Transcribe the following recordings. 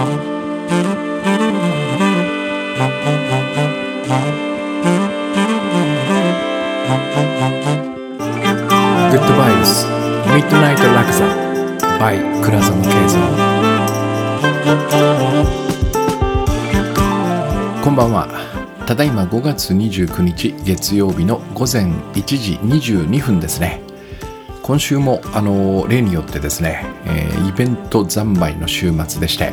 グッドバイブスミッドナイトラクザ by 倉園慶三こんばんは。ただいま5月29日月曜日の午前1時22分ですね。今週もあの例によってですね、えーイベント三昧の週末でして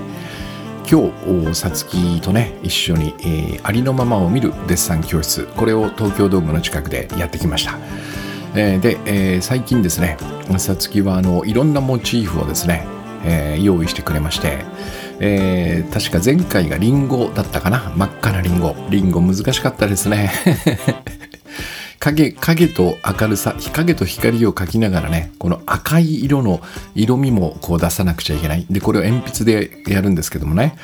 今日さつきとね一緒に、えーありのままを見るデッサン教室。これを東京ドームの近くでやってきました、えーで、えー最近ですねさつきはあのいろんなモチーフをですね、えー用意してくれまして、えー確か前回がリンゴだったかな？真っ赤なリンゴ。リンゴ難しかったですね。影影と明るさ日影と光を描きながらねこの赤い色の色味もこう出さなくちゃいけない。でこれを鉛筆でやるんですけどもね、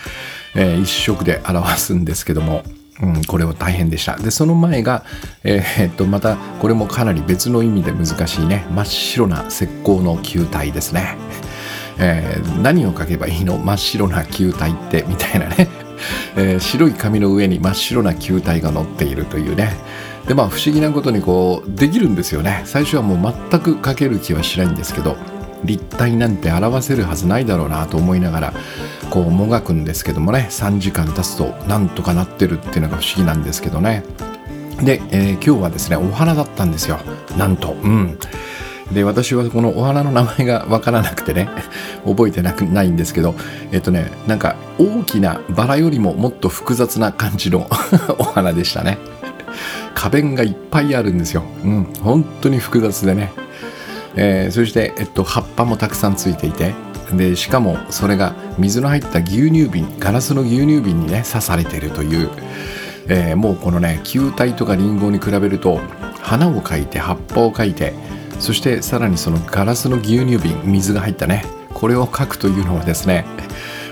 えー一色で表すんですけども。うん、これは大変でした。でその前が、えーっとまたこれもかなり別の意味で難しいね。真っ白な石膏の球体ですね、えー何を書けばいいの？真っ白な球体ってみたいなね、えー白い紙の上に真っ白な球体が乗っているというね。でまあ不思議なことにこうできるんですよね。最初はもう全く書ける気はしないんですけど立体なんて表せるはずないだろうなと思いながらこうもがくんですけどもね3時間経つとなんとかなってるっていうのが不思議なんですけどね。で、えー今日はですねお花だったんですよ。なんと。うん。で私はこのお花の名前がわからなくてね 覚えてなくないんですけどえっとねなんか大きなバラよりももっと複雑な感じの お花でしたね。花弁がいっぱいあるんですよ。うん。本当に複雑でね。えーそして、えっと、葉っぱもたくさんついていて。でしかもそれが水の入った牛乳瓶ガラスの牛乳瓶にね刺されているという、えーもうこのね球体とかリンゴに比べると花を描いて葉っぱを描いてそしてさらにそのガラスの牛乳瓶水が入ったね。これを描くというのはですね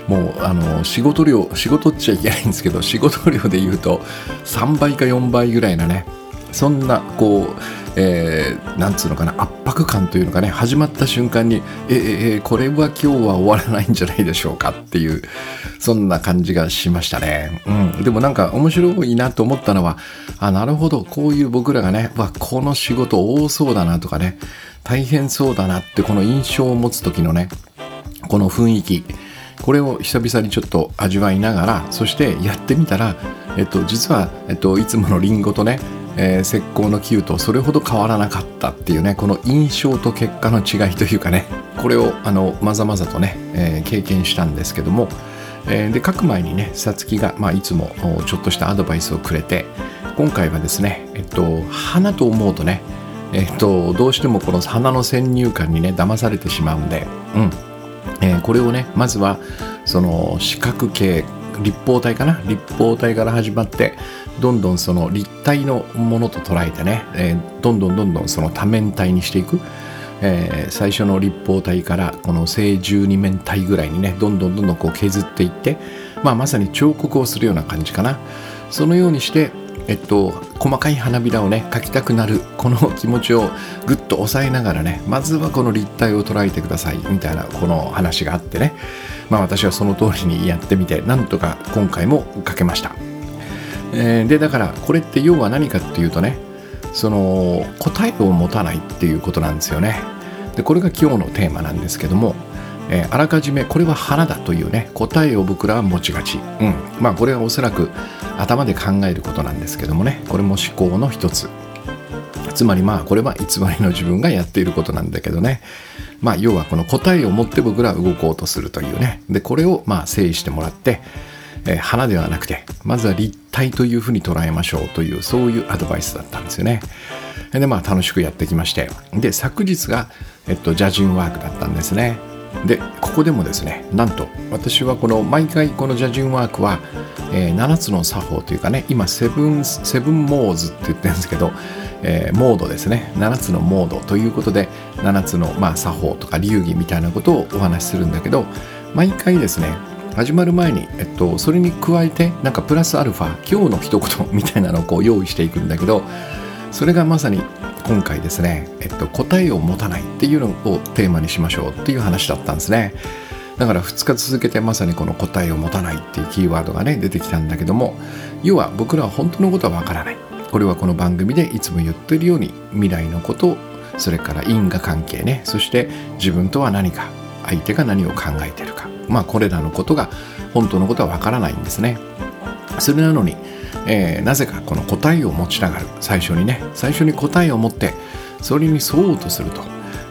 もうあの仕事量仕事っちゃいけないんですけど 仕事量で言うと3倍か4倍ぐらいなねそんなこう、えーなんつうのかな圧迫感というのがね始まった瞬間にえええこれは今日は終わらないんじゃないでしょうかっていうそんな感じがしましたね、うん、でもなんか面白いなと思ったのはあなるほどこういう僕らがねわこの仕事多そうだなとかね大変そうだなってこの印象を持つ時のねこの雰囲気。これを久々にちょっと味わいながらそしてやってみたら、えっと、実は、えっと、いつものリンゴとね、えー石膏の球とそれほど変わらなかったっていうねこの印象と結果の違いというかねこれをあのまざまざとね、えー経験したんですけども、えーで書く前にねさつきが、まあ、いつもちょっとしたアドバイスをくれて今回はですね、えっと、花と思うとねえっと、どうしてもこの花の先入観にね騙されてしまうんで、うん。えーこれをねまずはその四角形立方体かな？立方体から始まってどんどんその立体のものと捉えてね、えーどんどんどんどんその多面体にしていく、えー最初の立方体からこの正十二面体ぐらいにねどんどんどんどんこう削っていって、まあ、まさに彫刻をするような感じかな。そのようにしてえっと、細かい花びらをね描きたくなるこの気持ちをぐっと抑えながらねまずはこの立体を捉えてくださいみたいなこの話があってね。まあ私はその通りにやってみてなんとか今回も描けました、えーでだからこれって要は何かっていうとねその答えを持たないっていうことなんですよね。でこれが今日のテーマなんですけどもえーあらかじめこれは花だというね答えを僕らは持ちがち、うん、まあこれはおそらく頭で考えることなんですけどもね。これも思考の一つ。つまりまあこれは偽りの自分がやっていることなんだけどね。まあ要はこの答えを持って僕らは動こうとするというね。でこれをまあ整理してもらって、えー花ではなくてまずは立体というふうに捉えましょうというそういうアドバイスだったんですよね。でまあ楽しくやってきまして。で昨日が、えっと、ジャジンワークだったんですね。でここでもですねなんと私はこの毎回このジャジンワークは、えー7つの作法というかね今セブンセブンモーズって言ってるんですけど、えーモードですね。7つのモードということで7つの、まあ、作法とか流儀みたいなことをお話しするんだけど毎回ですね始まる前に、えっと、それに加えてなんかプラスアルファ今日の一言みたいなのをこう用意していくんだけどそれがまさに今回ですね、えっと、答えを持たないっていうのをテーマにしましょうっていう話だったんですね。だから2日続けてまさにこの答えを持たないっていうキーワードがね出てきたんだけども要は僕らは本当のことはわからない。これはこの番組でいつも言ってるように未来のことそれから因果関係ねそして自分とは何か相手が何を考えてるか。まあこれらのことが本当のことはわからないんですね。それなのに、えー、なぜかこの答えを持ちながら最初にね最初に答えを持ってそれに沿おうとすると。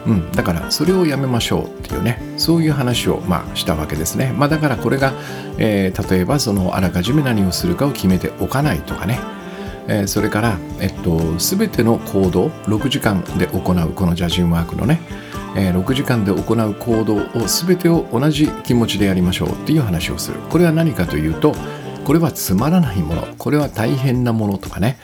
うん、だからそれをやめましょうっていうねそういう話をまあしたわけですね、まあ、だからこれが、えー、例えばそのあらかじめ何をするかを決めておかないとかね、えー、それから、えっと、全ての行動6時間で行うこのジャジンワークのね、えー、6時間で行う行動を全てを同じ気持ちでやりましょうっていう話をする。これは何かというとこれはつまらないもの。これは大変なものとかね。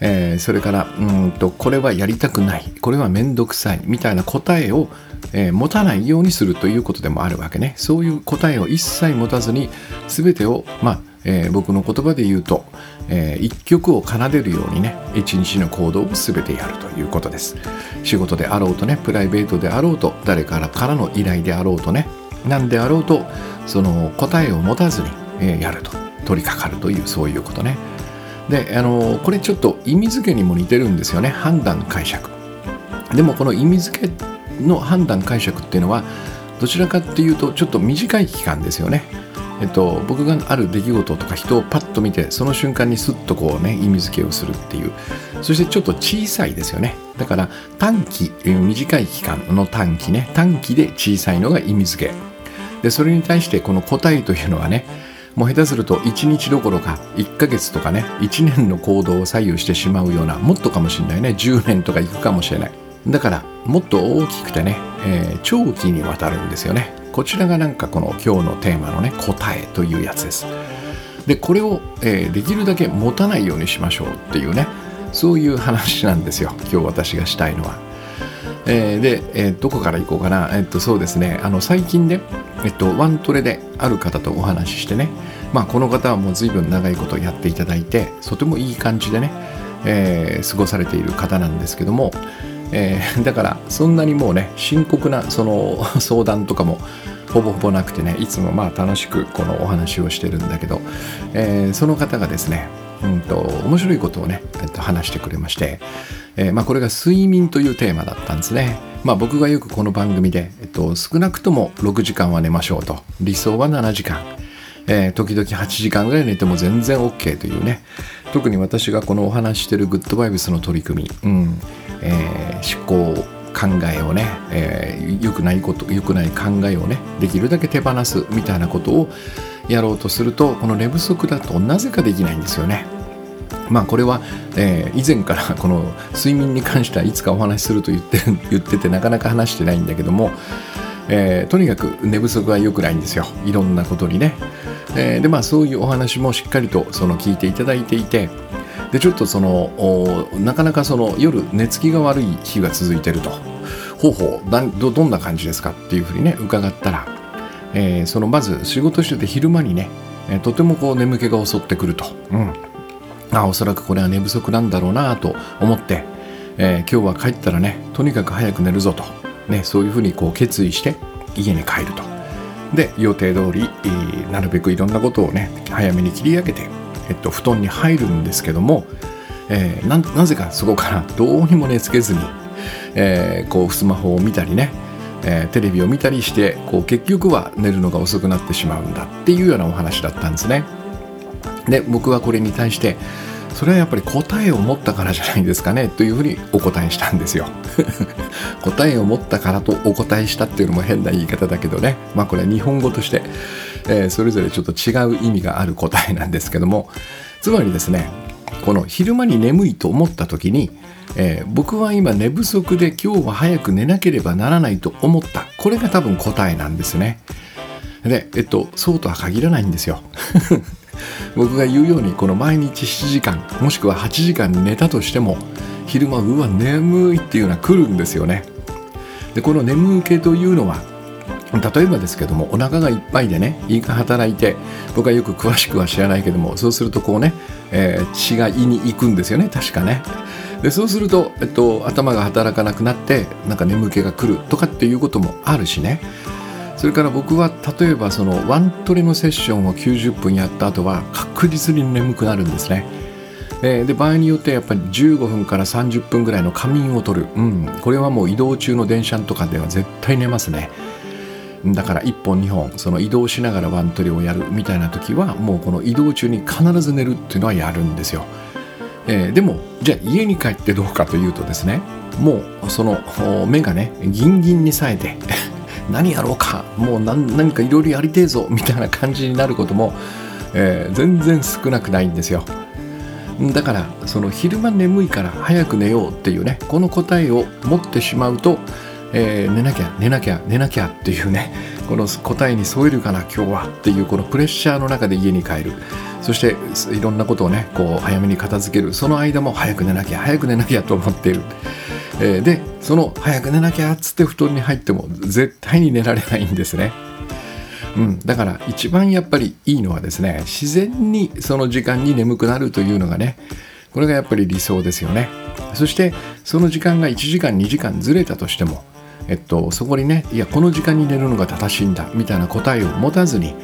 えー、それからうんとこれはやりたくない。これは面倒くさい。みたいな答えを、えー、持たないようにするということでもあるわけね。そういう答えを一切持たずに全てを、まあえー、僕の言葉で言うと、えー、一曲を奏でるようにね一日の行動を全てやるということです。仕事であろうとねプライベートであろうと誰からからの依頼であろうとね何であろうとその答えを持たずに、えー、やると。取り掛かるというそういうことね。であのこれちょっと意味付けにも似てるんですよね。判断解釈。でもこの意味付けの判断解釈っていうのはどちらかっていうとちょっと短い期間ですよね。えっと、僕がある出来事とか人をパッと見てその瞬間にスッとこうね意味付けをするっていう。そしてちょっと小さいですよね。だから短期短い期間の短期ね。短期で小さいのが意味付け。でそれに対してこの答えというのはねもう下手すると1日どころか1ヶ月とかね1年の行動を左右してしまうようなもっとかもしれないね10年とかいくかもしれない。だからもっと大きくてね、えー、長期にわたるんですよね。こちらがなんかこの今日のテーマのね答えというやつです。でこれを、えー、できるだけ持たないようにしましょうっていうねそういう話なんですよ。今日私がしたいのは。えー、で、えー、どこから行こうかな、えっと、そうですね、あの最近ね、えっと、ワントレである方とお話ししてね、まあ、この方はもう随分長いことやっていただいて、とてもいい感じでね、えー、過ごされている方なんですけども、えー、だからそんなにもうね深刻なその 相談とかもほぼほぼなくてねいつもまあ楽しくこのお話をしてるんだけど、えー、その方がですねうんと面白いことをね、えっと、話してくれまして、えー、まあ、これが睡眠というテーマだったんですね。まあ、僕がよくこの番組で、えっと、少なくとも6時間は寝ましょうと。理想は7時間、えー、時々8時間ぐらい寝ても全然 OK というね。特に私がこのお話してるグッドバイブスの取り組み、うん。えー、思考考えをね、えー、良くないこと良くない考えをねできるだけ手放すみたいなことをやろうとするとこの寝不足だとなぜかできないんですよね。まあこれは、えー、以前から この睡眠に関してはいつかお話しすると言って 言っててなかなか話してないんだけども、えー、とにかく寝不足は良くないんですよいろんなことにね。えー、でまあそういうお話もしっかりとその聞いていただいていてでちょっとそのなかなかその夜寝つきが悪い日が続いてるとほうほうどどんな感じですかっていうふうにね伺ったら、えー、そのまず仕事してて昼間にね、えー、とてもこう眠気が襲ってくると、うん、あおそらくこれは寝不足なんだろうなと思って、えー、今日は帰ったらねとにかく早く寝るぞと、ね、そういうふうにこう決意して家に帰ると。で予定通り、えー、なるべくいろんなことをね早めに切り上げて、えっと、布団に入るんですけども、えー、ななぜかそこからどうにも寝つけずに、えー、こうスマホを見たりね、えー、テレビを見たりしてこう結局は寝るのが遅くなってしまうんだっていうようなお話だったんですね。で僕はこれに対してそれはやっぱり答えを持ったからじゃないですかねというふうにお答えしたんですよ。答えを持ったからとお答えしたっていうのも変な言い方だけどね。まあこれは日本語として、えー、それぞれちょっと違う意味がある答えなんですけども。つまりですねこの昼間に眠いと思った時に、えー、僕は今寝不足で今日は早く寝なければならないと思った。これが多分答えなんですね。でえっとそうとは限らないんですよ。僕が言うようにこの毎日7時間もしくは8時間寝たとしても昼間うわ眠いっていうのは来るんですよね。でこの眠気というのは例えばですけどもお腹がいっぱいでね胃が働いて僕はよく詳しくは知らないけどもそうするとこうね、えー、血が胃に行くんですよね確かね。でそうすると、えっと、頭が働かなくなってなんか眠気が来るとかっていうこともあるしね。それから僕は例えばそのワントレのセッションを90分やった後は確実に眠くなるんですね。で場合によってやっぱり15分から30分ぐらいの仮眠を取る、うん、これはもう移動中の電車とかでは絶対寝ますね。だから1本2本その移動しながらワントリをやるみたいな時はもうこの移動中に必ず寝るっていうのはやるんですよ、えー、でもじゃあ家に帰ってどうかというとですねもうその目がねギンギンに冴えて 何やろうかもう何かいろいろやりてえぞみたいな感じになることも、えー、全然少なくないんですよ。だからその昼間眠いから早く寝ようっていうねこの答えを持ってしまうと、えー、寝なきゃ寝なきゃ寝なきゃっていうねこの答えに添えるかな今日はっていうこのプレッシャーの中で家に帰る。そしていろんなことをねこう早めに片付ける。その間も早く寝なきゃ早く寝なきゃと思っている、えー、でその早く寝なきゃっつって布団に入っても絶対に寝られないんですね。うん、だから一番やっぱりいいのはですね自然にその時間に眠くなるというのがねこれがやっぱり理想ですよね。そしてその時間が1時間2時間ずれたとしてもえっとそこにねいやこの時間に寝るのが正しいんだみたいな答えを持たずに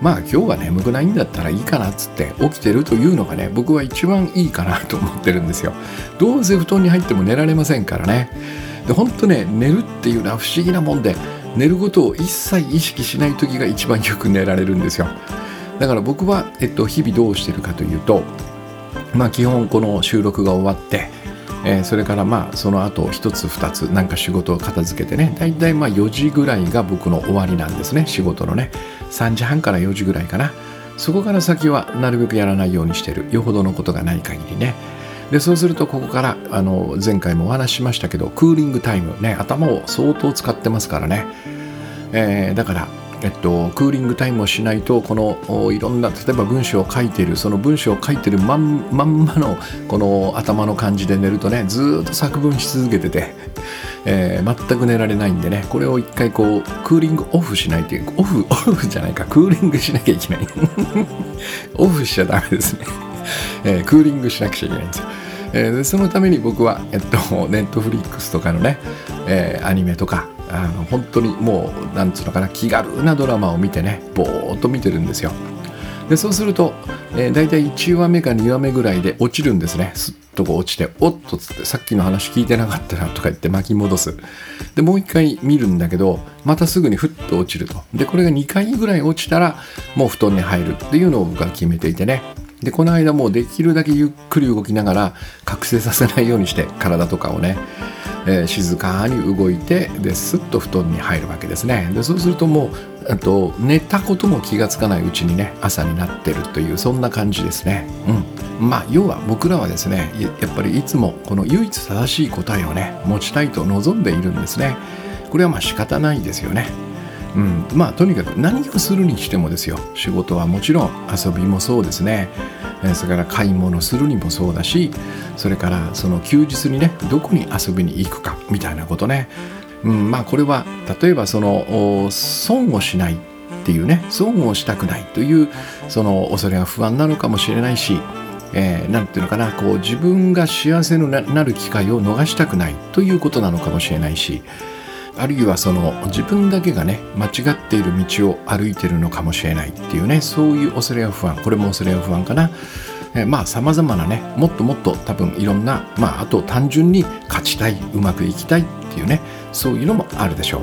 まあ今日は眠くないんだったらいいかなっつって起きてるというのがね僕は一番いいかなと思ってるんですよ。どうせ布団に入っても寝られませんからね。で本当ね寝るっていうのは不思議なもんで寝ることを一切意識しない時が一番よく寝られるんですよ。だから僕は、えっと、日々どうしてるかというとまあ基本この収録が終わって、えー、それからまあその後一つ二つなんか仕事を片付けてね。だいたいまあ4時ぐらいが僕の終わりなんですね。仕事のね。3時半から4時ぐらいかな。そこから先はなるべくやらないようにしてる。よほどのことがない限りね。でそうするとここからあの前回もお話ししましたけどクーリングタイムね。頭を相当使ってますからね、えー、だからえっと、クーリングタイムをしないとこのいろんな例えば文章を書いているその文章を書いているまんまんまのこの頭の感じで寝るとねずっと作文し続けてて、えー、全く寝られないんでねこれを一回こうクーリングオフしないというオフオフじゃないかクーリングしなきゃいけない。オフしちゃダメですね、えー、クーリングしなくちゃいけないんですよ。えー、そのために僕は、えっと、ネットフリックスとかのね、えー、アニメとかあの本当にもうなんつうのかな気軽なドラマを見てねぼーっと見てるんですよ。でそうすると、えー、大体1話目か2話目ぐらいで落ちるんですね。すっとこう落ちておっとつってさっきの話聞いてなかったなとか言って巻き戻す。でもう一回見るんだけどまたすぐにふっと落ちると。でこれが2回ぐらい落ちたらもう布団に入るっていうのを僕は決めていてね。でこの間もうできるだけゆっくり動きながら覚醒させないようにして体とかをね、えー、静かに動いてですっと布団に入るわけですね。でそうするともうと寝たことも気がつかないうちにね朝になってるというそんな感じですね。うん。まあ要は僕らはですねやっぱりいつもこの唯一正しい答えをね持ちたいと望んでいるんですね。これはまあ仕方ないですよね。うん、まあとにかく何をするにしてもですよ。仕事はもちろん遊びもそうですね。それから買い物するにもそうだしそれからその休日にねどこに遊びに行くかみたいなことね、うん、まあこれは例えばその損をしないっていうね損をしたくないというその恐れが不安なのかもしれないしえー、ていうのかなこう自分が幸せになる機会を逃したくないということなのかもしれないしあるいはその自分だけがね間違っている道を歩いてるのかもしれないっていうねそういう恐れや不安これも恐れや不安かな、え、まあさまざまなねもっともっと多分いろんなまああと単純に勝ちたいうまくいきたいっていうねそういうのもあるでしょう、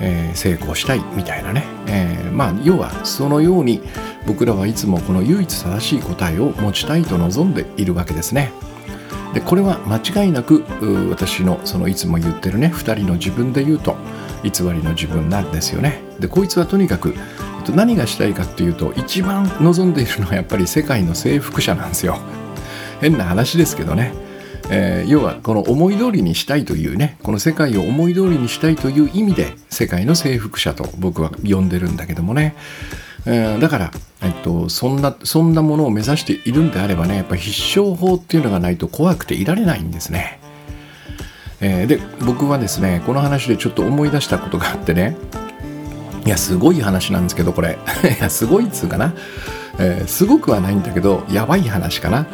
えー、成功したいみたいなね、えー、まあ要はそのように僕らはいつもこの唯一正しい答えを持ちたいと望んでいるわけですね。でこれは間違いなく私のそのいつも言ってるね2人の自分で言うと偽りの自分なんですよね。でこいつはとにかく何がしたいかっていうと一番望んでいるのはやっぱり世界の征服者なんですよ。変な話ですけどね、えー、要はこの思い通りにしたいというねこの世界を思い通りにしたいという意味で世界の征服者と僕は呼んでるんだけどもね。えー、だから、えっと、そんなそんなものを目指しているんであればねやっぱ必勝法っていうのがないと怖くていられないんですね。えー、で僕はですねこの話でちょっと思い出したことがあってね。いやすごい話なんですけどこれ。いやすごいっつうかな、えー、すごくはないんだけどやばい話かな、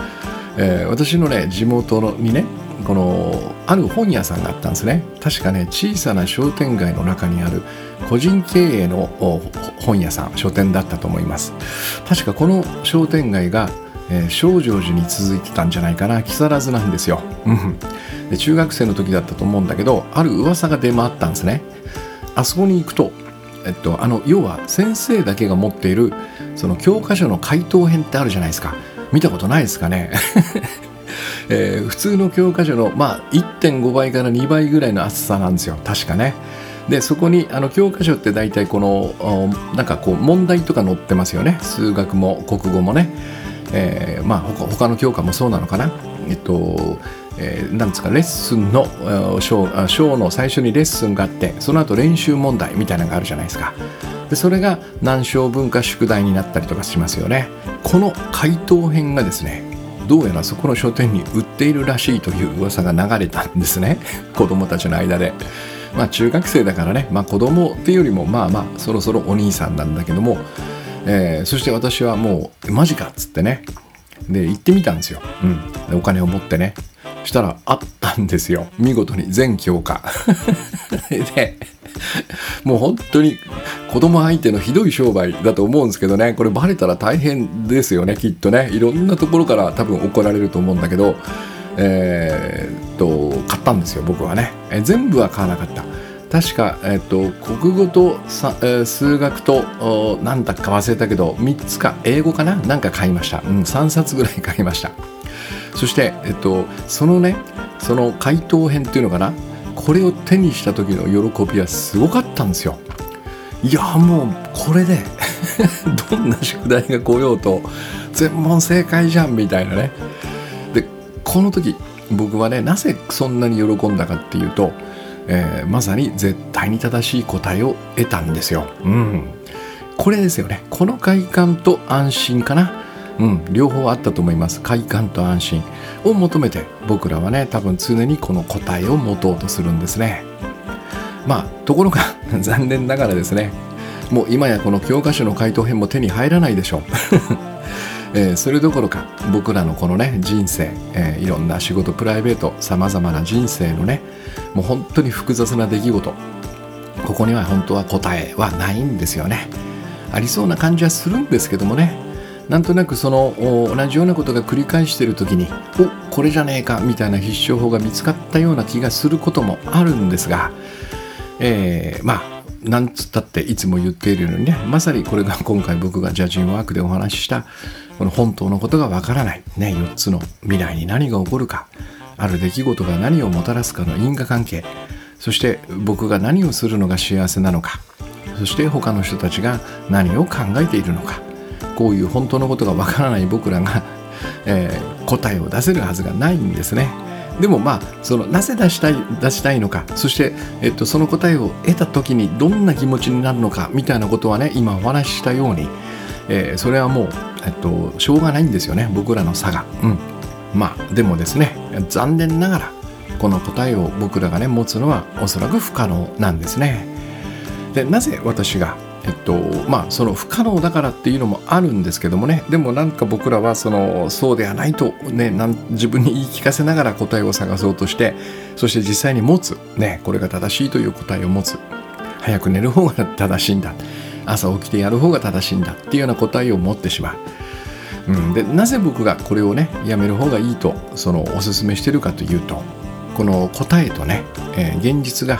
えー、私のね地元のにねこのある本屋さんがあったんですね。確かね小さな商店街の中にある個人経営の本屋さん書店だったと思います。確かこの商店街がえー、正常寺に続いてたんじゃないかな。木更津なんですよ、うん。で中学生の時だったと思うんだけどある噂が出回ったんですね。あそこに行くと、えっと、あの要は先生だけが持っているその教科書の回答編ってあるじゃないですか。見たことないですかね。えー、普通の教科書の、まあ、1.5倍から2倍ぐらいの厚さなんですよ。確かね。でそこにあの教科書って大体このなんかこう問題とか載ってますよね。数学も国語もね。えー、まあ他他の教科もそうなのかな。えっとえー、なんですかレッスンの章章の最初にレッスンがあってその後練習問題みたいなのがあるじゃないですか。でそれが難章文化宿題になったりとかしますよね。この回答編がですねどうやらそこの書店に売っているらしいという噂が流れたんですね。子供たちの間で。まあ中学生だからね。まあ子供っていうよりもまあまあそろそろお兄さんなんだけども。えー、そして私はもうマジかっつってね。で行ってみたんですよ、うん、お金を持ってね。したらあったんですよ。見事に全教科。でもう本当に子供相手のひどい商売だと思うんですけどね。これバレたら大変ですよねきっとね。いろんなところから多分怒られると思うんだけどえー、っと買ったんですよ僕はね、え全部は買わなかった。確か、えっと、国語とさ、えー、数学と何だか忘れたけど3つか英語かな？なんか買いました、うん、3冊ぐらい買いました。そして、えっと、そのねその回答編っていうのかなこれを手にした時の喜びはすごかったんですよいやもうこれで どんな宿題が来ようと全問正解じゃんみたいなねでこの時僕はねなぜそんなに喜んだかっていうとえー、まさに絶対に正しい答えを得たんですよ。うん。これですよね。この快感と安心かな。うん、両方あったと思います。快感と安心を求めて僕らはね、多分常にこの答えを持とうとするんですね。まあ、ところが 残念ながらですね、もう今やこの教科書の回答編も手に入らないでしょう。えー、それどころか僕らのこのね人生、えー、いろんな仕事プライベートさまざまな人生のねもう本当に複雑な出来事ここには本当は答えはないんですよねありそうな感じはするんですけどもねなんとなくその同じようなことが繰り返している時におこれじゃねえかみたいな必勝法が見つかったような気がすることもあるんですが、えー、まあなんつったっていつも言っているようにねまさにこれが今回僕がジャジンワークでお話ししたこの本当のことがわからない、ね、4つの未来に何が起こるかある出来事が何をもたらすかの因果関係そして僕が何をするのが幸せなのかそして他の人たちが何を考えているのかこういう本当のことがわからない僕らが、えー、答えを出せるはずがないんですね。でもまあそのなぜ出したい出したいのかそして、えっと、その答えを得た時にどんな気持ちになるのかみたいなことはね今お話ししたように、えー、それはもう、えっと、しょうがないんですよね僕らの差が。うんまあでもですね残念ながらこの答えを僕らがね持つのはおそらく不可能なんですね。でなぜ私がえっとまあその不可能だからっていうのもあるんですけどもねでもなんか僕らはそのそうではないとねなん自分に言い聞かせながら答えを探そうとしてそして実際に持つねこれが正しいという答えを持つ早く寝る方が正しいんだ朝起きてやる方が正しいんだっていうような答えを持ってしまう。うん、でなぜ僕がこれをねやめる方がいいとそのおすすめしてるかというとこの答えとね、えー、現実が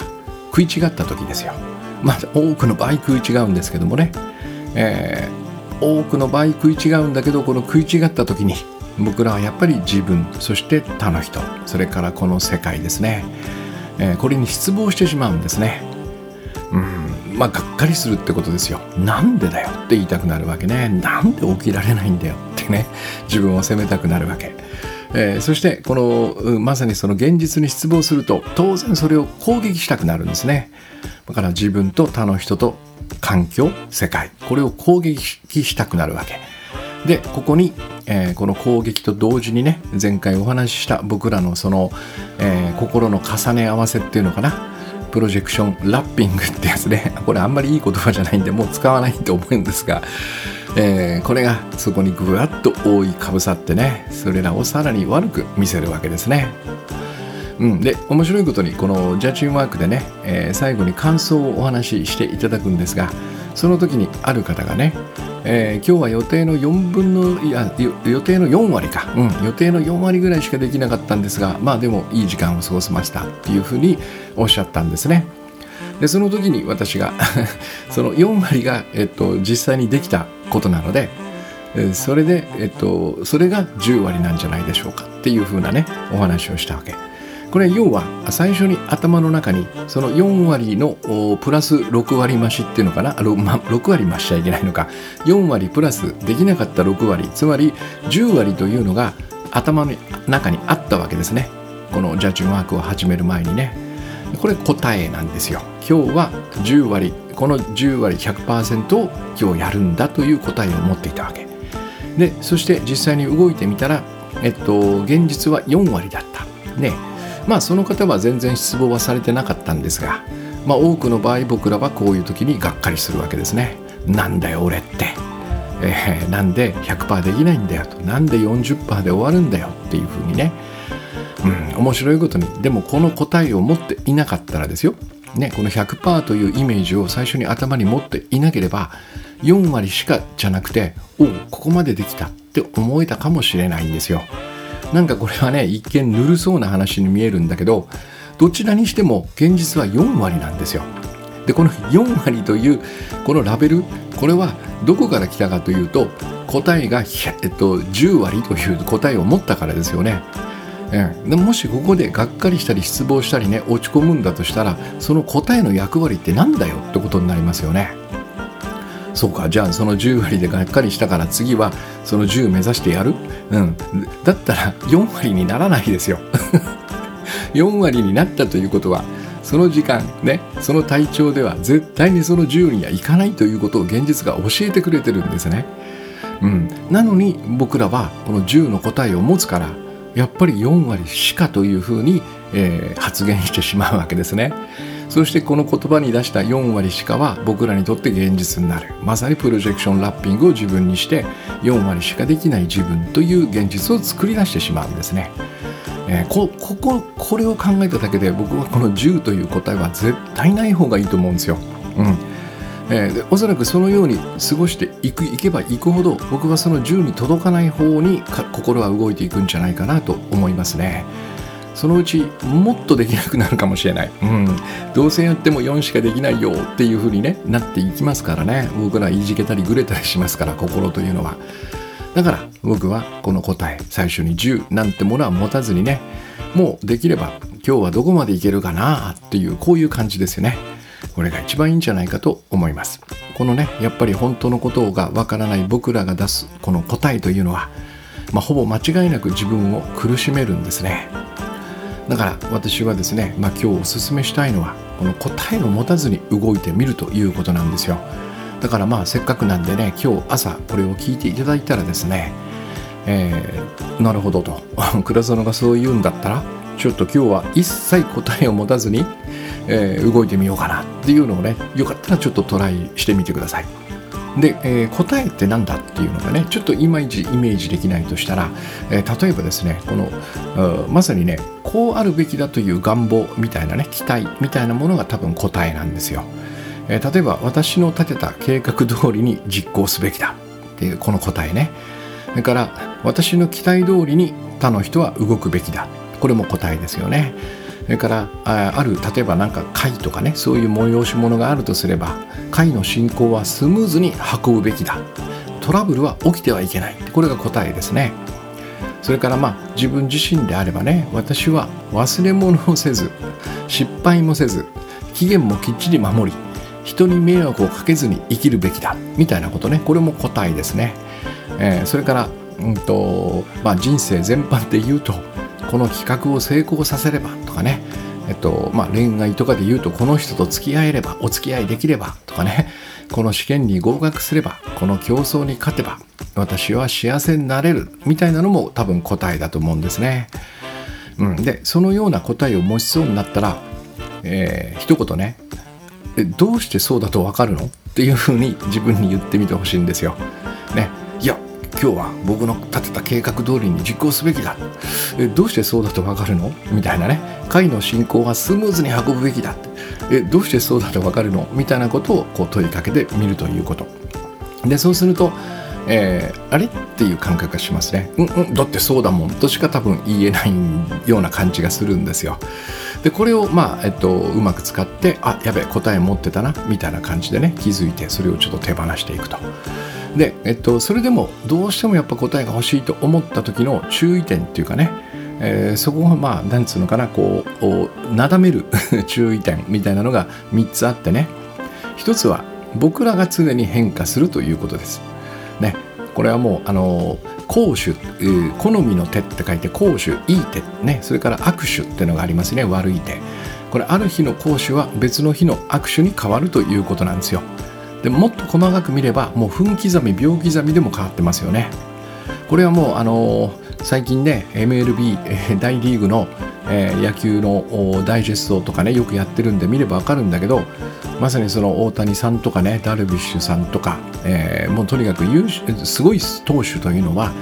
食い違った時ですよ。まあ多くの場合食い違うんですけどもね、えー、多くの場合食い違うんだけどこの食い違った時に僕らはやっぱり自分そして他の人それからこの世界ですね、えー、これに失望してしまうんですね。うんまあ、がっかりするってことですよ。なんでだよ？って言いたくなるわけね。なんで起きられないんだよ？ってね、自分を責めたくなるわけ。えー、そしてこの、まさにその現実に失望すると当然それを攻撃したくなるんですね。だから自分と他の人と環境、世界、これを攻撃したくなるわけ。で、ここに、えー、この攻撃と同時にね、前回お話しした僕らのその、えー、心の重ね合わせっていうのかな。プロジェクションラッピングってやつねこれあんまりいい言葉じゃないんでもう使わないと思うんですが、えー、これがそこにぐわっと覆いかぶさってねそれらをさらに悪く見せるわけですねうん、で面白いことにこのジャッジンワークでね、えー、最後に感想をお話ししていただくんですがその時にある方がね、えー、今日は予定の4分のいや予定の4割か、うん、予定の4割ぐらいしかできなかったんですがまあでもいい時間を過ごせましたっていうふうにおっしゃったんですね。でその時に私が その4割が、えっと、実際にできたことなのでそれで、えっと、それが10割なんじゃないでしょうかっていうふうなねお話をしたわけ。これ要は最初に頭の中にその4割のプラス6割増しっていうのかな？6,、6割増しちゃいけないのか。4割プラスできなかった6割。つまり10割というのが頭の中にあったわけですね。このジャッジワークを始める前にね。これ答えなんですよ。今日は10割この10割100%を今日やるんだという答えを持っていたわけ。でそして実際に動いてみたらえっと現実は4割だった。ね。まあその方は全然失望はされてなかったんですがまあ多くの場合僕らはこういう時にがっかりするわけですね。なんだよ俺って。えー、なんで100%できないんだよと。なんで40%で終わるんだよっていうふうにねうん面白いことにでもこの答えを持っていなかったらですよ。ね、この100%というイメージを最初に頭に持っていなければ4割しかじゃなくておここまでできたって思えたかもしれないんですよ。なんかこれはね一見ぬるそうな話に見えるんだけどどちらにしても現実は4割なんですよ。でこの4割というこのラベルこれはどこから来たかというと答えが、えっと、10割という答えを持ったからですよね。うん、でもしここでがっかりしたり失望したりね落ち込むんだとしたらその答えの役割って何だよってことになりますよね。そうか。じゃあその10割でがっかりしたから次はその10目指してやる、うん、だったら4割にならないですよ。4割になったということはその時間ねその体調では絶対にその10にはいかないということを現実が教えてくれてるんですね、うん、なのに僕らはこの10の答えを持つからやっぱり4割しかというふうに、えー、発言してしまうわけですね。そしてこの言葉に出した4割しかは僕らにとって現実になるまさにプロジェクションラッピングを自分にして4割しかできない自分という現実を作り出してしまうんですね。えー、ここここれを考えただけで僕はこの10という答えは絶対ない方がいいと思うんですよ。うんえー、おそらくそのように過ごしていくいけばいくほど僕はその10に届かない方に心は動いていくんじゃないかなと思いますね。そのうちもっとできなくなるかもしれない。うん。どうせやっても4しかできないよっていう風にね、なっていきますからね。僕らいじけたりぐれたりしますから、心というのは。だから僕はこの答え、最初に10なんてものは持たずにね、もうできれば今日はどこまでいけるかなっていう、こういう感じですよね。これが一番いいんじゃないかと思います。このねやっぱり本当のことがわからない僕らが出すこの答えというのは、まあ、ほぼ間違いなく自分を苦しめるんですね。だから私はですね、まあ、今日おすすめしたいのはこの答えを持たずに動いてみるということなんですよ。だからまあせっかくなんでね今日朝これを聞いていただいたらですねえー、なるほどと。倉園がそう言うんだったらちょっと今日は一切答えを持たずにえー、動いてみようかなっていうのをねよかったらちょっとトライしてみてください。で、えー、答えって何だっていうのがねちょっといまいちイメージできないとしたら、えー、例えばですねこのまさにねこうあるべきだという願望みたいなね期待みたいなものが多分答えなんですよ。えー、例えば私の立てた計画通りに実行すべきだっていうこの答えね。それから私の期待通りに他の人は動くべきだこれも答えですよね。それからある例えば何か会とかねそういう催し物があるとすれば会の進行はスムーズに運ぶべきだ。トラブルは起きてはいけない。これが答えですね。それからまあ自分自身であればね私は忘れ物をせず失敗もせず期限もきっちり守り人に迷惑をかけずに生きるべきだ。みたいなことね。これも答えですね、えー、それから、うんとまあ、人生全般で言うとこの企画を成功させればとかね。えっとまあ、恋愛とかで言うとこの人と付き合えればお付き合いできればとかね。この試験に合格すればこの競争に勝てば私は幸せになれるみたいなのも多分答えだと思うんですね。うん、でそのような答えを持ちそうになったら、えー、一言ね。どうしてそうだと分かるの？っていうふうに自分に言ってみてほしいんですよ。ね、いや今日は僕の立てた計画通りに実行すべきだ。えどうしてそうだと分かるの？みたいなね。会の進行はスムーズに運ぶべきだえどうしてそうだと分かるの？みたいなことをこう問いかけてみるということ。でそうするとえー、あれ？っていう感覚がしますね。うんうん、だってそうだもん。としか多分言えないような感じがするんですよ。で、これをまあ、えっと、うまく使って、あ、やべえ、答え持ってたな、みたいな感じでね、気づいて、それをちょっと手放していくと。で、えっと、それでもどうしてもやっぱ答えが欲しいと思った時の注意点っていうかね、えー、そこがまあ、なんつうのかな、こう、なだめる 注意点みたいなのが3つあってね、1つは僕らが常に変化するということです。ねこれはもうあの攻守、えー、好みの手って書いて攻守いい手ねそれから握手っていうのがありますね悪い手。これある日の好守は別の日の握手に変わるということなんですよ。でもっと細かく見ればもう分刻み秒刻みでも変わってますよね。これはもうあのー、最近ね MLB、大リーグの、野球のダイジェストとかねよくやってるんで見ればわかるんだけどまさにその大谷さんとかねダルビッシュさんとか、えー、もうとにかく優すごい投手というのは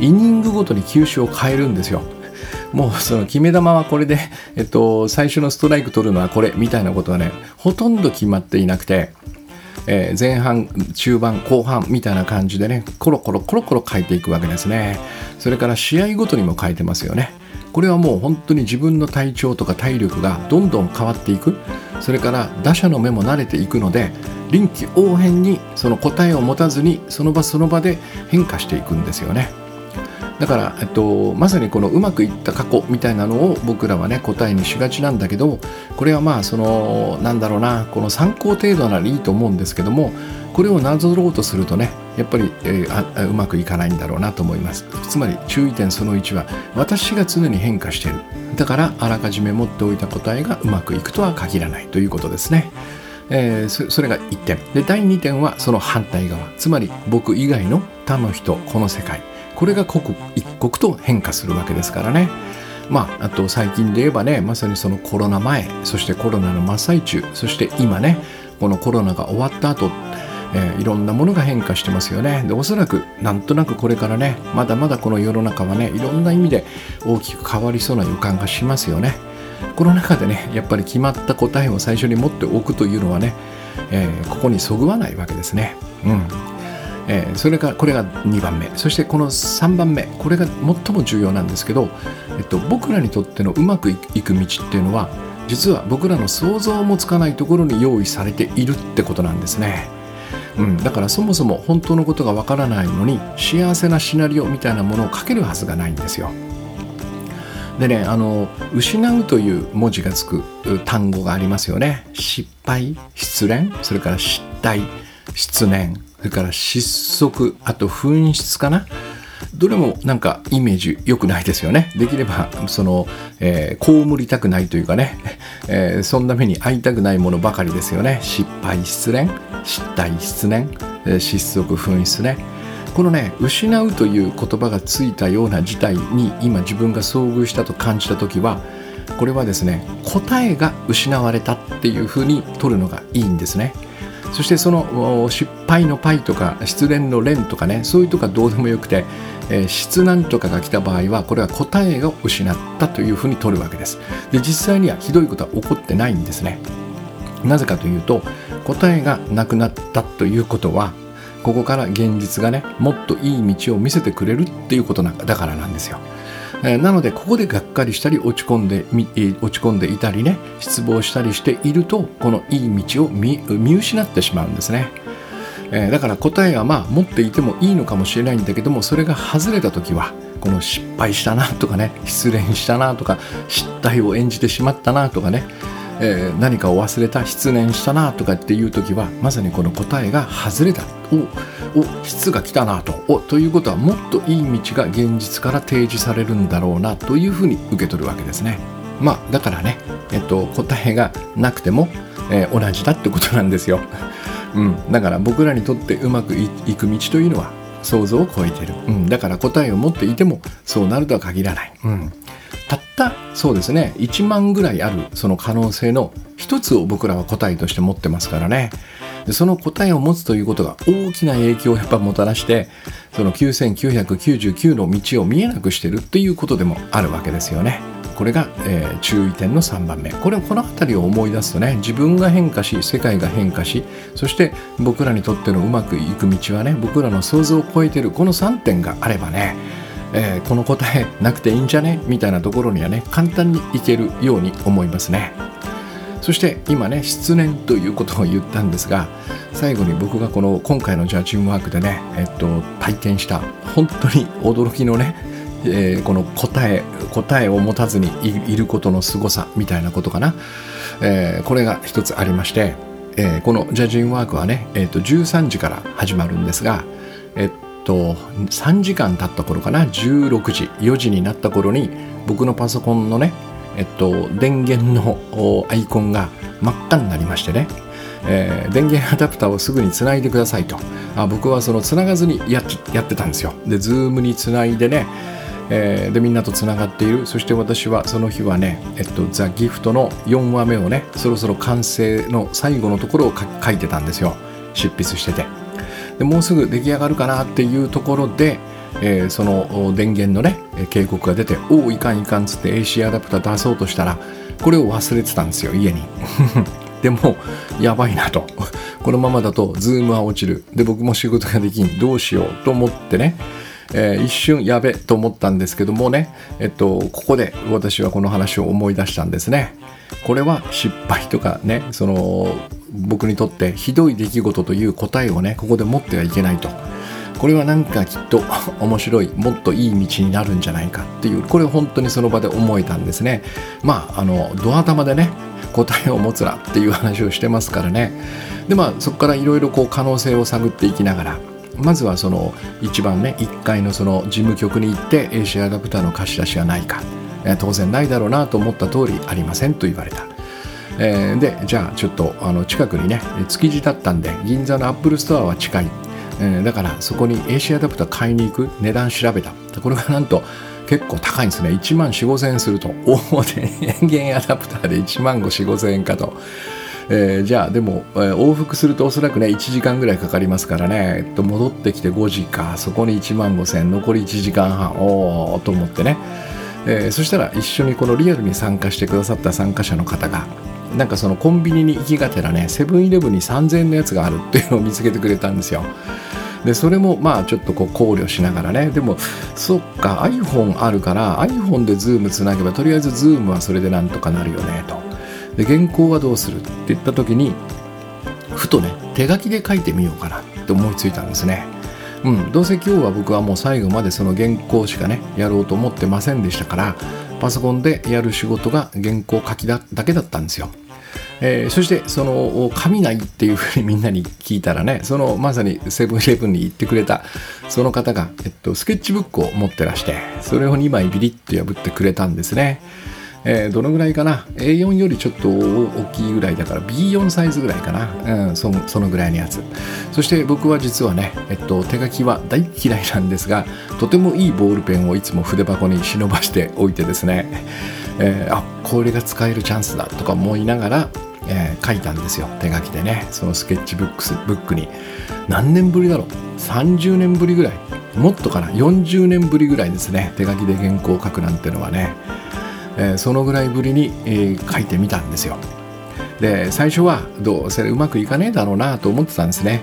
イニングごとに球種を変えるんですよ。もうその決め球はこれで、えっと、最初のストライク取るのはこれみたいなことはねほとんど決まっていなくて、えー、前半中盤後半みたいな感じでねコロコロコロコロ変えていくわけですね。それから試合ごとにも変えてますよね。これはもう本当に自分の体調とか体力がどんどん変わっていく。それから打者の目も慣れていくので臨機応変にその答えを持たずにその場その場で変化していくんですよね。だから、えっと、まさにこのうまくいった過去みたいなのを僕らはね答えにしがちなんだけどこれはまあそのなんだろうなこの参考程度ならいいと思うんですけどもこれをなぞろうとするとねやっぱり、えー、うまくいかないんだろうなと思います。つまり注意点その1は私が常に変化している。だからあらかじめ持っておいた答えがうまくいくとは限らないということですね。えー、それが1点。で第2点はその反対側。つまり僕以外の他の人この世界。これが刻一刻と変化するわけですからね。まあ、あと最近で言えばねまさにそのコロナ前そしてコロナの真っ最中そして今ねこのコロナが終わった後えー、いろんなものが変化してますよね。でおそらくなんとなくこれからねまだまだこの世の中はねいろんな意味で大きく変わりそうな予感がしますよね。この中でねやっぱり決まった答えを最初に持っておくというのはね、えー、ここにそぐわないわけですね。うん。えー、それがこれが2番目そしてこの3番目これが最も重要なんですけど、えっと、僕らにとってのうまくいく道っていうのは実は僕らの想像もつかないところに用意されているってことなんですね。うん、だからそもそも本当のことがわからないのに幸せなシナリオみたいなものを書けるはずがないんですよ。でねあの「失う」という文字がつく単語がありますよね。失敗失恋それから失態失念それから失速あと紛失かな？どれもなんかイメージ良くないですよね。できれば、その、えー、被りたくないというかね、えー、そんな目に遭いたくないものばかりですよね。失敗、失恋、失態、失念、失速、紛失ね？このね、失うという言葉がついたような事態に今自分が遭遇したと感じた時は、これはですね、答えが失われたっていうふうに取るのがいいんですね。そしてその失敗のパイとか失恋の連とかねそういうとかどうでもよくて、えー、失難とかが来た場合はこれは答えを失ったというふうに取るわけです。で実際にはひどいことは起こってないんですね。なぜかというと答えがなくなったということはここから現実がねもっといい道を見せてくれるっていうことなんだからなんですよ。えなのでここでがっかりしたり落ち込んで落ち込んでいたりね失望したりしているとこのいい道を見失ってしまうんですね、えー、だから答えはまあ持っていてもいいのかもしれないんだけどもそれが外れた時はこの失敗したなとかね失恋したなとか失態を演じてしまったなとかねえー、何かを忘れた失念したなとかっていう時はまさにこの答えが外れたおお質が来たなとおということはもっといい道が現実から提示されるんだろうなというふうに受け取るわけですね。まあだからね、えっと、答えがなくても、えー、同じだってことなんですよ。うん、だから僕らにとってうまくいく道というのは想像を超えてる、うん、だから答えを持っていてもそうなるとは限らない、うん、たったそうですね1万ぐらいあるその可能性の一つを僕らは答えとして持ってますからねでその答えを持つということが大きな影響をやっぱもたらしてその9999の道を見えなくしてるっていうことでもあるわけですよね。これが、えー、注意点の3番目これこの辺りを思い出すとね自分が変化し世界が変化しそして僕らにとってのうまくいく道はね僕らの想像を超えてるこの3点があればねえー、この答えなくていいんじゃね？みたいなところにはね簡単にいけるように思いますね。そして今ね失念ということを言ったんですが最後に僕がこの今回のジャッジンワークでね、えっと、体験した本当に驚きのね、えー、この答え答えを持たずにいることの凄さみたいなことかな、えー、これが一つありまして、えー、このジャッジンワークはね、えー、と13時から始まるんですが、えっとと3時間経った頃かな？16時4時になった頃に僕のパソコンのねえっと電源のアイコンが真っ赤になりましてね、えー、電源アダプターをすぐにつないでくださいと。あ僕はそのつながずにややってたんですよ。でズームにつないでねえー、でみんなとつながっている。そして私はその日はね、えっと、ザ・ギフトの4話目をねそろそろ完成の最後のところを書いてたんですよ。執筆してて。でもうすぐ出来上がるかなっていうところで、えー、その電源のね警告が出ておおいかんいかんっつって AC アダプター出そうとしたらこれを忘れてたんですよ家に。でもやばいなと。このままだとズームは落ちる。で僕も仕事ができん。どうしようと思ってねえー、一瞬やべと思ったんですけどもね、えっと、ここで私はこの話を思い出したんですね。これは失敗とかねその僕にとってひどい出来事という答えをねここで持ってはいけないと。これはなんかきっと 面白いもっといい道になるんじゃないかっていうこれ本当にその場で思えたんですね。まああのドア玉でね答えを持つなっていう話をしてますからね。でまあそこからいろいろこう可能性を探っていきながらまずはその一番ね1階のその事務局に行って AC アダプターの貸し出しはないか。当然ないだろうなと思った通りありませんと言われた。えー、でじゃあちょっとあの近くにね築地だったんで銀座のアップルストアは近い、えー、だからそこに AC アダプター買いに行く値段調べた。これがなんと結構高いんですね。1万4 5千円すると大手 電源アダプターで1万5 4 5千円かと。えー、じゃあでも、えー、往復するとおそらくね1時間ぐらいかかりますからね、えっと、戻ってきて5時か。そこに1万5000残り1時間半。おおと思ってね、えー、そしたら一緒にこのリアルに参加してくださった参加者の方がなんかそのコンビニに行きがてらねセブンイレブンに3000円のやつがあるっていうのを見つけてくれたんですよ。でそれもまあちょっとこう考慮しながらねでもそっか iPhone あるから iPhone で Zoom つなげばとりあえず Zoom はそれでなんとかなるよねと。で原稿はどうするって言った時にふとね手書きで書いてみようかなって思いついたんですね。うん、どうせ今日は僕はもう最後までその原稿しかねやろうと思ってませんでしたからパソコンでやる仕事が原稿書きだだけだったんですよ。えー、そしてその紙ないっていうふうにみんなに聞いたらねそのまさにセブンイレブンに行ってくれたその方が、えっと、スケッチブックを持ってらしてそれを2枚ビリッと破ってくれたんですね。えー、どのぐらいかな？A4 よりちょっと大きいぐらいだから B4 サイズぐらいかな、うん、そそのぐらいのやつ。そして僕は実はね、えっと、手書きは大嫌いなんですがとてもいいボールペンをいつも筆箱に忍ばしておいてですね、えー、あこれが使えるチャンスだとか思いながらえー、書いたんですよ。手書きでね。そのスケッチブックスブックに。何年ぶりだろう？30年ぶりぐらい。もっとかな？40年ぶりぐらいですね。手書きで原稿を書くなんてのはね。えー、そのぐらいぶりに、えー、書いてみたんですよ。で最初はどうせうまくいかねえだろうなと思ってたんですね、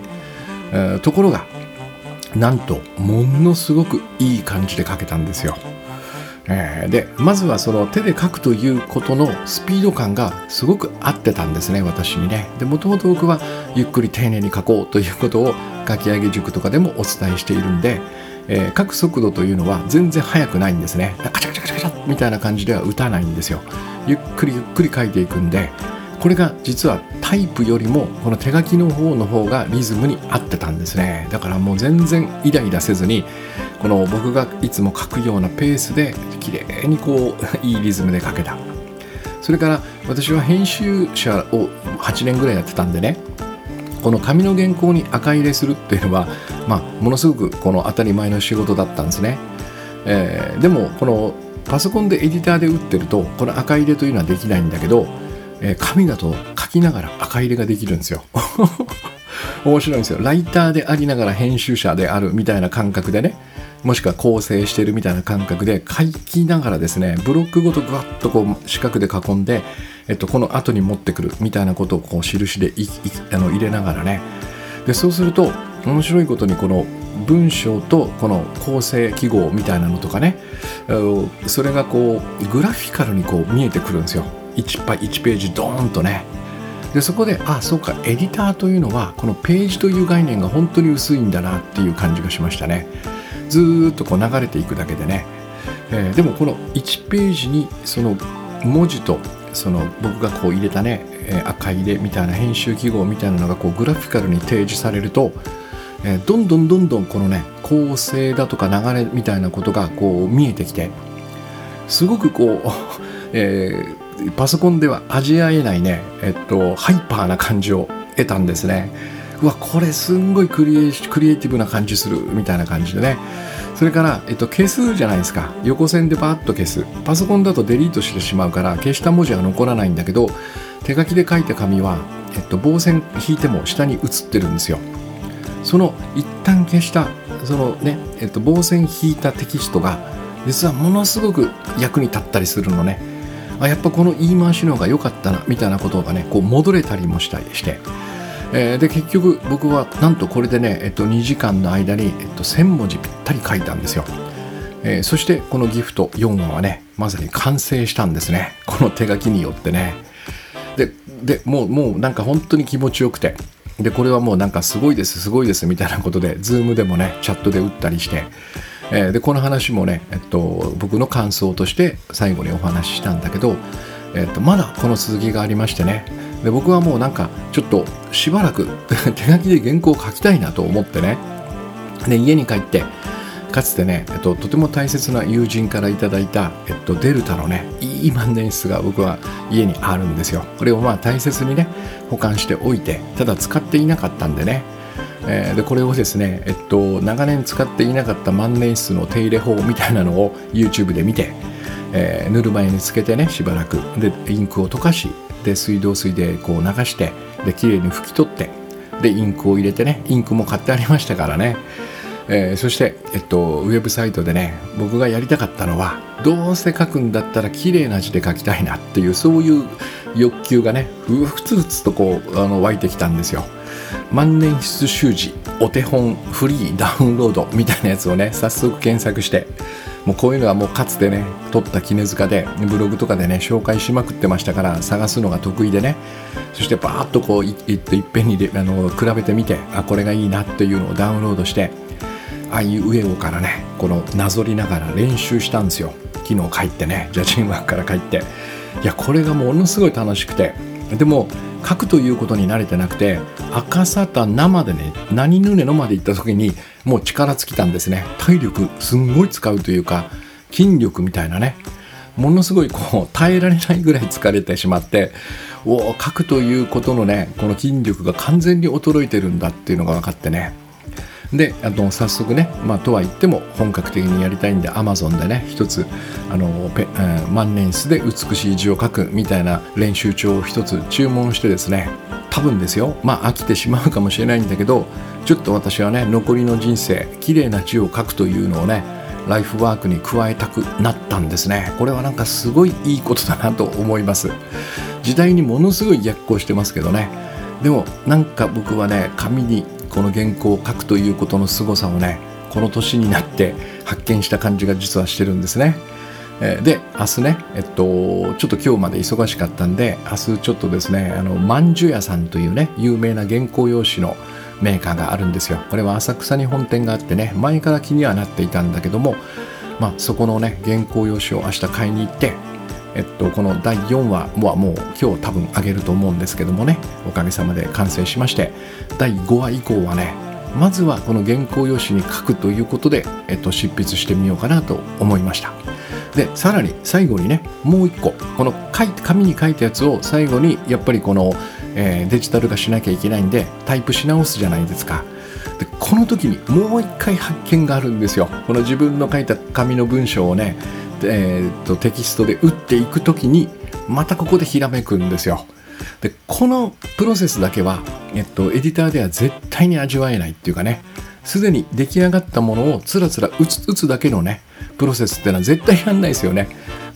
えー、ところがなんとものすごくいい感じで書けたんですよ、えー、でまずはその手で書くということのスピード感がすごく合ってたんですね私にね。でもともと僕はゆっくり丁寧に書こうということを書き上げ塾とかでもお伝えしているんでえー、書く速度というのは全然速くないんですね。カチャカチャカチャカチャみたいな感じでは打たないんですよ。ゆっくりゆっくり書いていくんでこれが実はタイプよりもこの手書きの方の方がリズムに合ってたんですね。だからもう全然イライラせずにこの僕がいつも書くようなペースで綺麗にこう いいリズムで書けた。それから私は編集者を8年ぐらいやってたんでねこの紙の原稿に赤入れするっていうのは、まあ、ものすごくこの当たり前の仕事だったんですね、えー、でもこのパソコンでエディターで打ってるとこの赤入れというのはできないんだけど、えー、紙だと書きながら赤入れができるんですよ。面白いんですよ。ライターでありながら編集者であるみたいな感覚でね。もしくは構成してるみたいな感覚で書きながらですねブロックごとぐわっとこう四角で囲んで、えっと、この後に持ってくるみたいなことをこう印でいあの入れながらね。でそうすると面白いことにこの文章とこの構成記号みたいなのとかねそれがこうグラフィカルにこう見えてくるんですよ。1, 1ページドーンとね。でそこであそうかエディターというのはこのページという概念が本当に薄いんだなっていう感じがしましたね。ずっとこう流れていくだけでね、えー、でもこの1ページにその文字とその僕がこう入れたね、えー、赤入れみたいな編集記号みたいなのがこうグラフィカルに提示されると、えー、どんどんどんどんこのね構成だとか流れみたいなことがこう見えてきてすごくこう、えー、パソコンでは味わえないね、えっと、ハイパーな感じを得たんですね。うわ、これすんごいクリエイティブな感じするみたいな感じでね。それから、えっと、消すじゃないですか。横線でバーッと消す。パソコンだとデリートしてしまうから消した文字は残らないんだけど、手書きで書いた紙は、えっと、棒線引いても下に写ってるんですよ。その一旦消したそのね、えっと、棒線引いたテキストが実はものすごく役に立ったりするのね。あやっぱこの言い回しの方が良かったなみたいなことがねこう戻れたりもしたりして、えー、で結局僕はなんとこれでね、えっと、2時間の間に、えっと、1000文字ぴったり書いたんですよ、えー、そしてこのギフト4話はねまさに完成したんですね。この手書きによってね。ででもうもうなんか本当に気持ちよくて。でこれはもうなんかすごいですすごいですみたいなことで Zoom でもねチャットで打ったりして。えー、でこの話もね、えっと、僕の感想として最後にお話ししたんだけど、えっと、まだこの続きがありましてね。で僕はもうなんかちょっとしばらく 手書きで原稿を書きたいなと思ってね。で家に帰ってかつてね、えっと、とても大切な友人からいただいた、えっと、デルタのねいい万年筆が僕は家にあるんですよ。これをまあ大切にね保管しておいてただ使っていなかったんでねえー、でこれをですね、えっと、長年使っていなかった万年筆の手入れ法みたいなのを YouTube で見て、えー、塗る前につけてねしばらくでインクを溶かしで水道水でこう流してで綺麗に拭き取ってでインクを入れてねインクも買ってありましたからね、えー、そして、えっと、ウェブサイトでね僕がやりたかったのはどうせ書くんだったら綺麗な字で書きたいなっていうそういう欲求がねふつふつとこうあの湧いてきたんですよ。万年筆習字お手本フリーダウンロードみたいなやつをね早速検索してもうこういうのはもうかつてね撮った絹塚でブログとかでね紹介しまくってましたから探すのが得意でねそしてバーッとこういいっぺんにあの比べてみてあこれがいいなっていうのをダウンロードしてああいう上をからねこのなぞりながら練習したんですよ。昨日帰ってねジャジンワークから帰って。いやこれがものすごい楽しくて。でも書くということに慣れてなくて赤沙汰生でね何ぬねのまで行った時にもう力尽きたんですね。体力すんごい使うというか筋力みたいなね。ものすごいこう耐えられないぐらい疲れてしまってお書くということのねこの筋力が完全に衰えてるんだっていうのが分かってね。であの早速ね、まあ、とは言っても本格的にやりたいんで Amazon でね一つあのペ、えー、万年筆で美しい字を書くみたいな練習帳を一つ注文してですね多分ですよ。まあ飽きてしまうかもしれないんだけどちょっと私はね残りの人生綺麗な字を書くというのをねライフワークに加えたくなったんですね。これはなんかすごいいいことだなと思います。時代にものすごい逆行してますけどね。でもなんか僕はね紙にこの原稿を書くということの凄さをねこの年になって発見した感じが実はしてるんですね。で明日ね、えっと、ちょっと今日まで忙しかったんで明日ちょっとですねあのまんじゅ屋さんというね有名な原稿用紙のメーカーがあるんですよこれは浅草に本店があってね前から気にはなっていたんだけどもまあそこのね原稿用紙を明日買いに行ってえっと、この第4話はもう今日多分上げると思うんですけどもね。おかげさまで完成しまして。第5話以降はねまずはこの原稿用紙に書くということで、えっと、執筆してみようかなと思いました。でさらに最後にねもう一個この書い紙に書いたやつを最後にやっぱりこの、えー、デジタル化しなきゃいけないんでタイプし直すじゃないですか。でこの時にもう一回発見があるんですよ。この自分の書いた紙の文章をねえーと、テキストで打っていく時にまたここでひらめくんですよ。でこのプロセスだけはえっと、エディターでは絶対に味わえないっていうかね。すでに出来上がったものをつらつら打つ打つだけのねプロセスってのは絶対やんないですよね。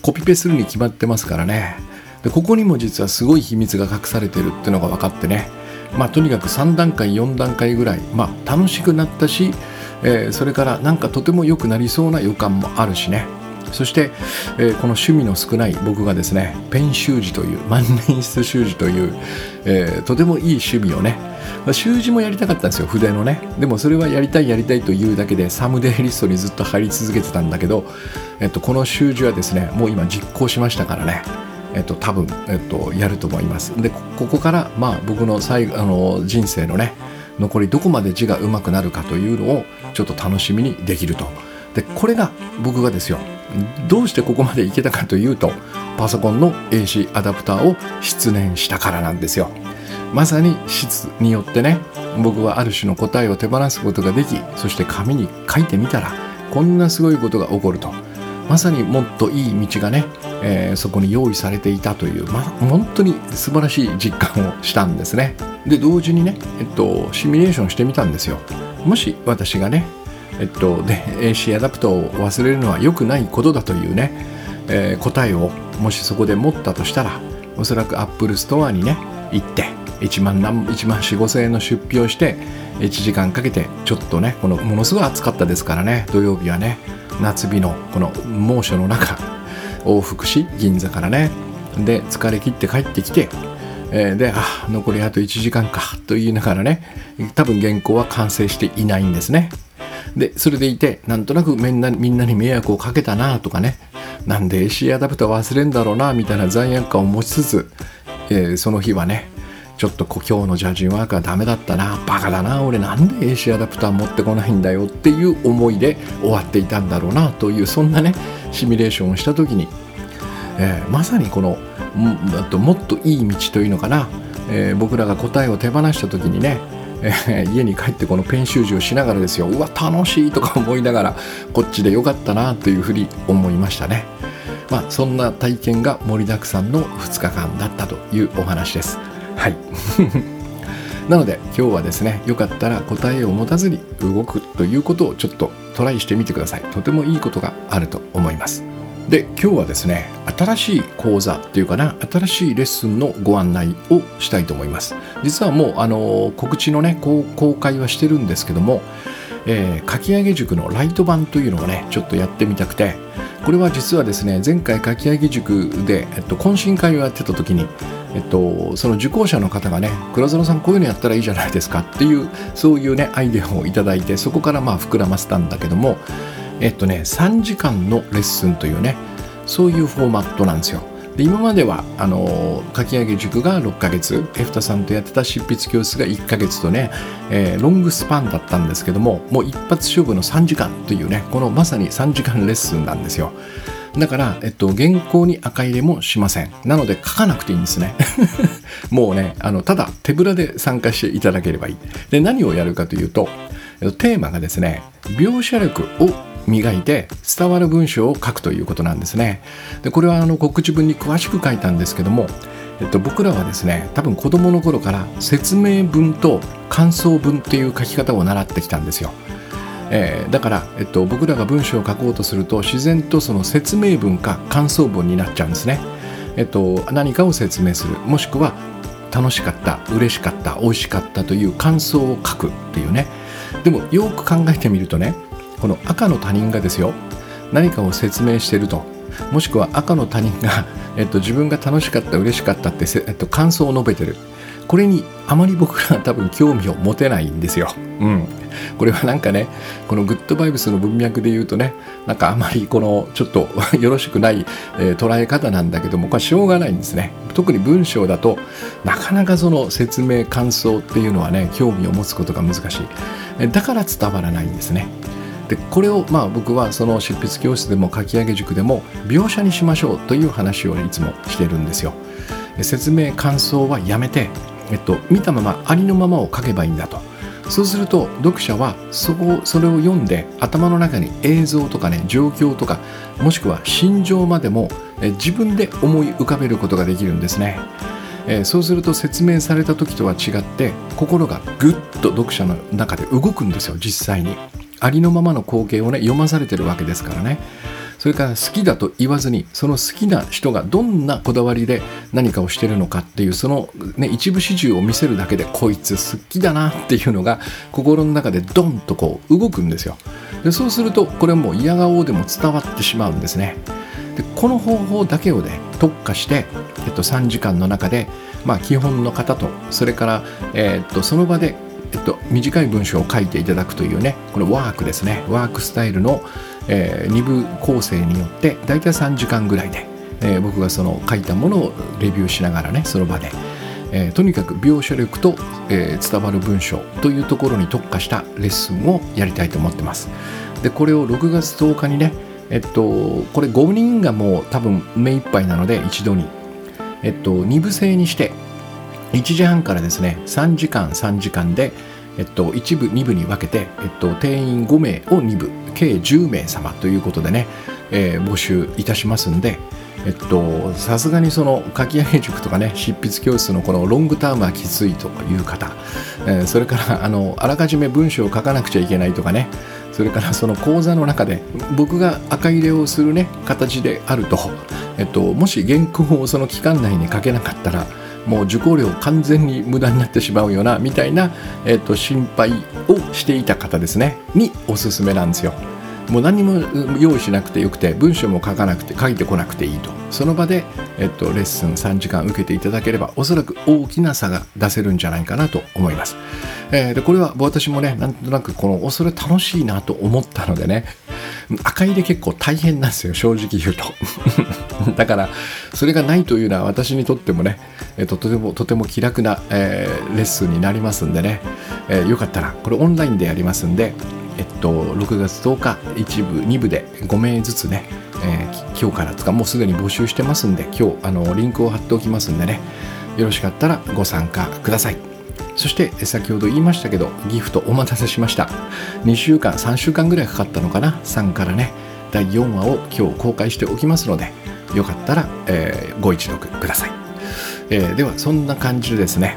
コピペするに決まってますからね。でここにも実はすごい秘密が隠されてるっていうのが分かってね。まあとにかく3段階4段階ぐらいまあ楽しくなったし、えー、それからなんかとても良くなりそうな予感もあるしね。そして、えー、この趣味の少ない僕がですねペン習字という万年筆習字という、えー、とてもいい趣味をねまあ習字もやりたかったんですよ筆のねでもそれはやりたいやりたいというだけでサムデイリストにずっと貼り続けてたんだけど、えっと、この習字はですねもう今実行しましたからねえっと、多分、えっと、やると思います。で、ここから、まあ、僕の最後、あの、人生のね、残りどこまで字が上手くなるかというのを、ちょっと楽しみにできると。で、これが僕がですよ、どうしてここまでいけたかというとパソコンの AC アダプターを失念したからなんですよ。まさに質によってね僕はある種の答えを手放すことができそして紙に書いてみたらこんなすごいことが起こると。まさにもっといい道がね、えー、そこに用意されていたという、ま、本当に素晴らしい実感をしたんですね。で同時にね、えっと、シミュレーションしてみたんですよ。もし私がねえっと、で AC アダプターを忘れるのは良くないことだというね、えー、答えをもしそこで持ったとしたらおそらく Apple Store にね行って1万何1万4 5千円の出費をして1時間かけてちょっとねこのものすごい暑かったですからね土曜日はね夏日のこの猛暑の中往復し銀座からねで疲れ切って帰ってきてえー、で、あ、残りあと1時間かと言いながらね、多分原稿は完成していないんですね。で、それでいて、なんとなくみんなみんなに迷惑をかけたなとかね、なんで AC アダプター忘れんだろうなみたいな罪悪感を持ちつつ、えー、その日はね、ちょっと今日のジャージンワークはダメだったな、バカだな、俺なんで AC アダプター持ってこないんだよっていう思いで終わっていたんだろうなという、そんなね、シミュレーションをした時に、えー、まさにこのももっといい道というのかな、えー、僕らが答えを手放した時にねえー、家に帰ってこのペン習字をしながらですよ。うわ楽しいとか思いながらこっちでよかったなというふうに思いましたね。まあそんな体験が盛りだくさんの2日間だったというお話です。はい。なので今日はですねよかったら答えを持たずに動くということをちょっとトライしてみてください。とてもいいことがあると思います。で今日はですね新しい講座っていうかな新しいレッスンのご案内をしたいと思います。実はもうあの告知のね公開はしてるんですけども、えー、書き上げ塾のライト版というのをねちょっとやってみたくてこれは実はですね前回書き上げ塾で、えっと、懇親会をやってた時にえっと、その受講者の方がね倉園さんこういうのやったらいいじゃないですかっていうそういうねアイデアをいただいてそこからまあ膨らませたんだけどもえっとね3時間のレッスンというねそういうフォーマットなんですよで今まではあの書き上げ塾が6ヶ月エフタさんとやってた執筆教室が1ヶ月とね、えー、ロングスパンだったんですけどももう一発勝負の3時間というねこのまさに3時間レッスンなんですよだから、えっと、原稿に赤入れもしません。なので書かなくていいんですね。もうね、あの、ただ手ぶらで参加していただければいい。で、何をやるかというと、テーマがですね、描写力を磨いて伝わる文章を書くということなんですね。でこれはあの告知文に詳しく書いたんですけども、えっと、僕らはですね多分子どもの頃から説明文と感想文っていう書き方を習ってきたんですよ。えー、だから、えっと、僕らが文章を書こうとすると自然とその説明文か感想文になっちゃうんですね。えっと、何かを説明するもしくは楽しかった嬉しかった美味しかったという感想を書くっていうねでもよく考えてみるとねこの赤の他人がですよ何かを説明してるともしくは赤の他人が、えっと、自分が楽しかった嬉しかったって、えっと、感想を述べてるこれにあまり僕らは多分興味を持てないんですよ。うん。これはなんかね、このグッドバイブスの文脈で言うとね、なんかあまりこのちょっと よろしくない、えー、捉え方なんだけども、これはしょうがないんですね。特に文章だとなかなかその説明感想っていうのはね、興味を持つことが難しい。だから伝わらないんですね。でこれをまあ僕はその執筆教室でも書き上げ塾でも描写にしましょうという話をいつもしてるんですよ。説明感想はやめて、えっと、見たままありのままを書けばいいんだと。そうすると読者はそこそれを読んで頭の中に映像とかね状況とかもしくは心情までも自分で思い浮かべることができるんですね。えー、そうすると説明された時とは違って心がぐっと読者の中で動くんですよ実際にありのままの光景をね読まされてるわけですからね。それから好きだと言わずにその好きな人がどんなこだわりで何かをしてるのかっていうその、ね、一部始終を見せるだけでこいつ好きだなっていうのが心の中でドンとこう動くんですよ。でそうするとこれも嫌顔でも伝わってしまうんですね。でこの方法だけをね特化して、えっと、3時間の中で、まあ、基本の方とそれから、えっと、その場で、っと、短い文章を書いていただくというねこのワークですね。ワークスタイルの、えー、2部構成によって大体3時間ぐらいで、えー、僕がその書いたものをレビューしながらねその場で、えー、とにかく描写力と、えー、伝わる文章というところに特化したレッスンをやりたいと思ってます。でこれを6月10日にねえっとこれ5人がもう多分目いっぱいなので一度に。えっと2部制にして1時半からですね3時間3時間でえっと、1部2部に分けて、えっと、定員5名を2部計10名様ということでね、えー、募集いたしますんでえっとさすがにその書き上げ塾とかね執筆教室のこのロングタームはきついという方、えー、それからあのあらかじめ文章を書かなくちゃいけないとかねそれからその講座の中で僕が赤入れをするね形であると、えっと、もし原稿をその期間内に書けなかったらもう受講料完全に無駄になってしまうよなみたいな、えっと、心配をしていた方ですね。におすすめなんですよ。もう何も用意しなくてよくて文章も書かなくて書いてこなくていいと。その場で、えっと、レッスン3時間受けていただければおそらく大きな差が出せるんじゃないかなと思います、えー、でこれは私もねなんとなくこのおそれ楽しいなと思ったのでね赤入れ結構大変なんですよ正直言うと。だからそれがないというのは私にとってもね、えっと、とてもとても気楽な、えー、レッスンになりますんでね、えー、よかったらこれオンラインでやりますんでえっと、6月10日1部2部で5名ずつね、えー、今日からつかもうすでに募集してますんで今日あのリンクを貼っておきますんでね。よろしかったらご参加ください。そして先ほど言いましたけどギフトお待たせしました。2週間3週間ぐらいかかったのかな？3からね。第4話を今日公開しておきますのでよかったら、えー、ご一読ください、えー、ではそんな感じでですね、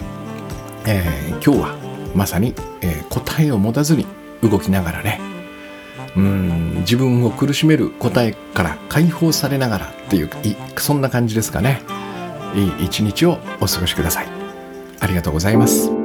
えー、今日はまさに、え答えを持たずに動きながらねうん自分を苦しめる答えから解放されながらっていうそんな感じですかね。いい一日をお過ごしください。ありがとうございます。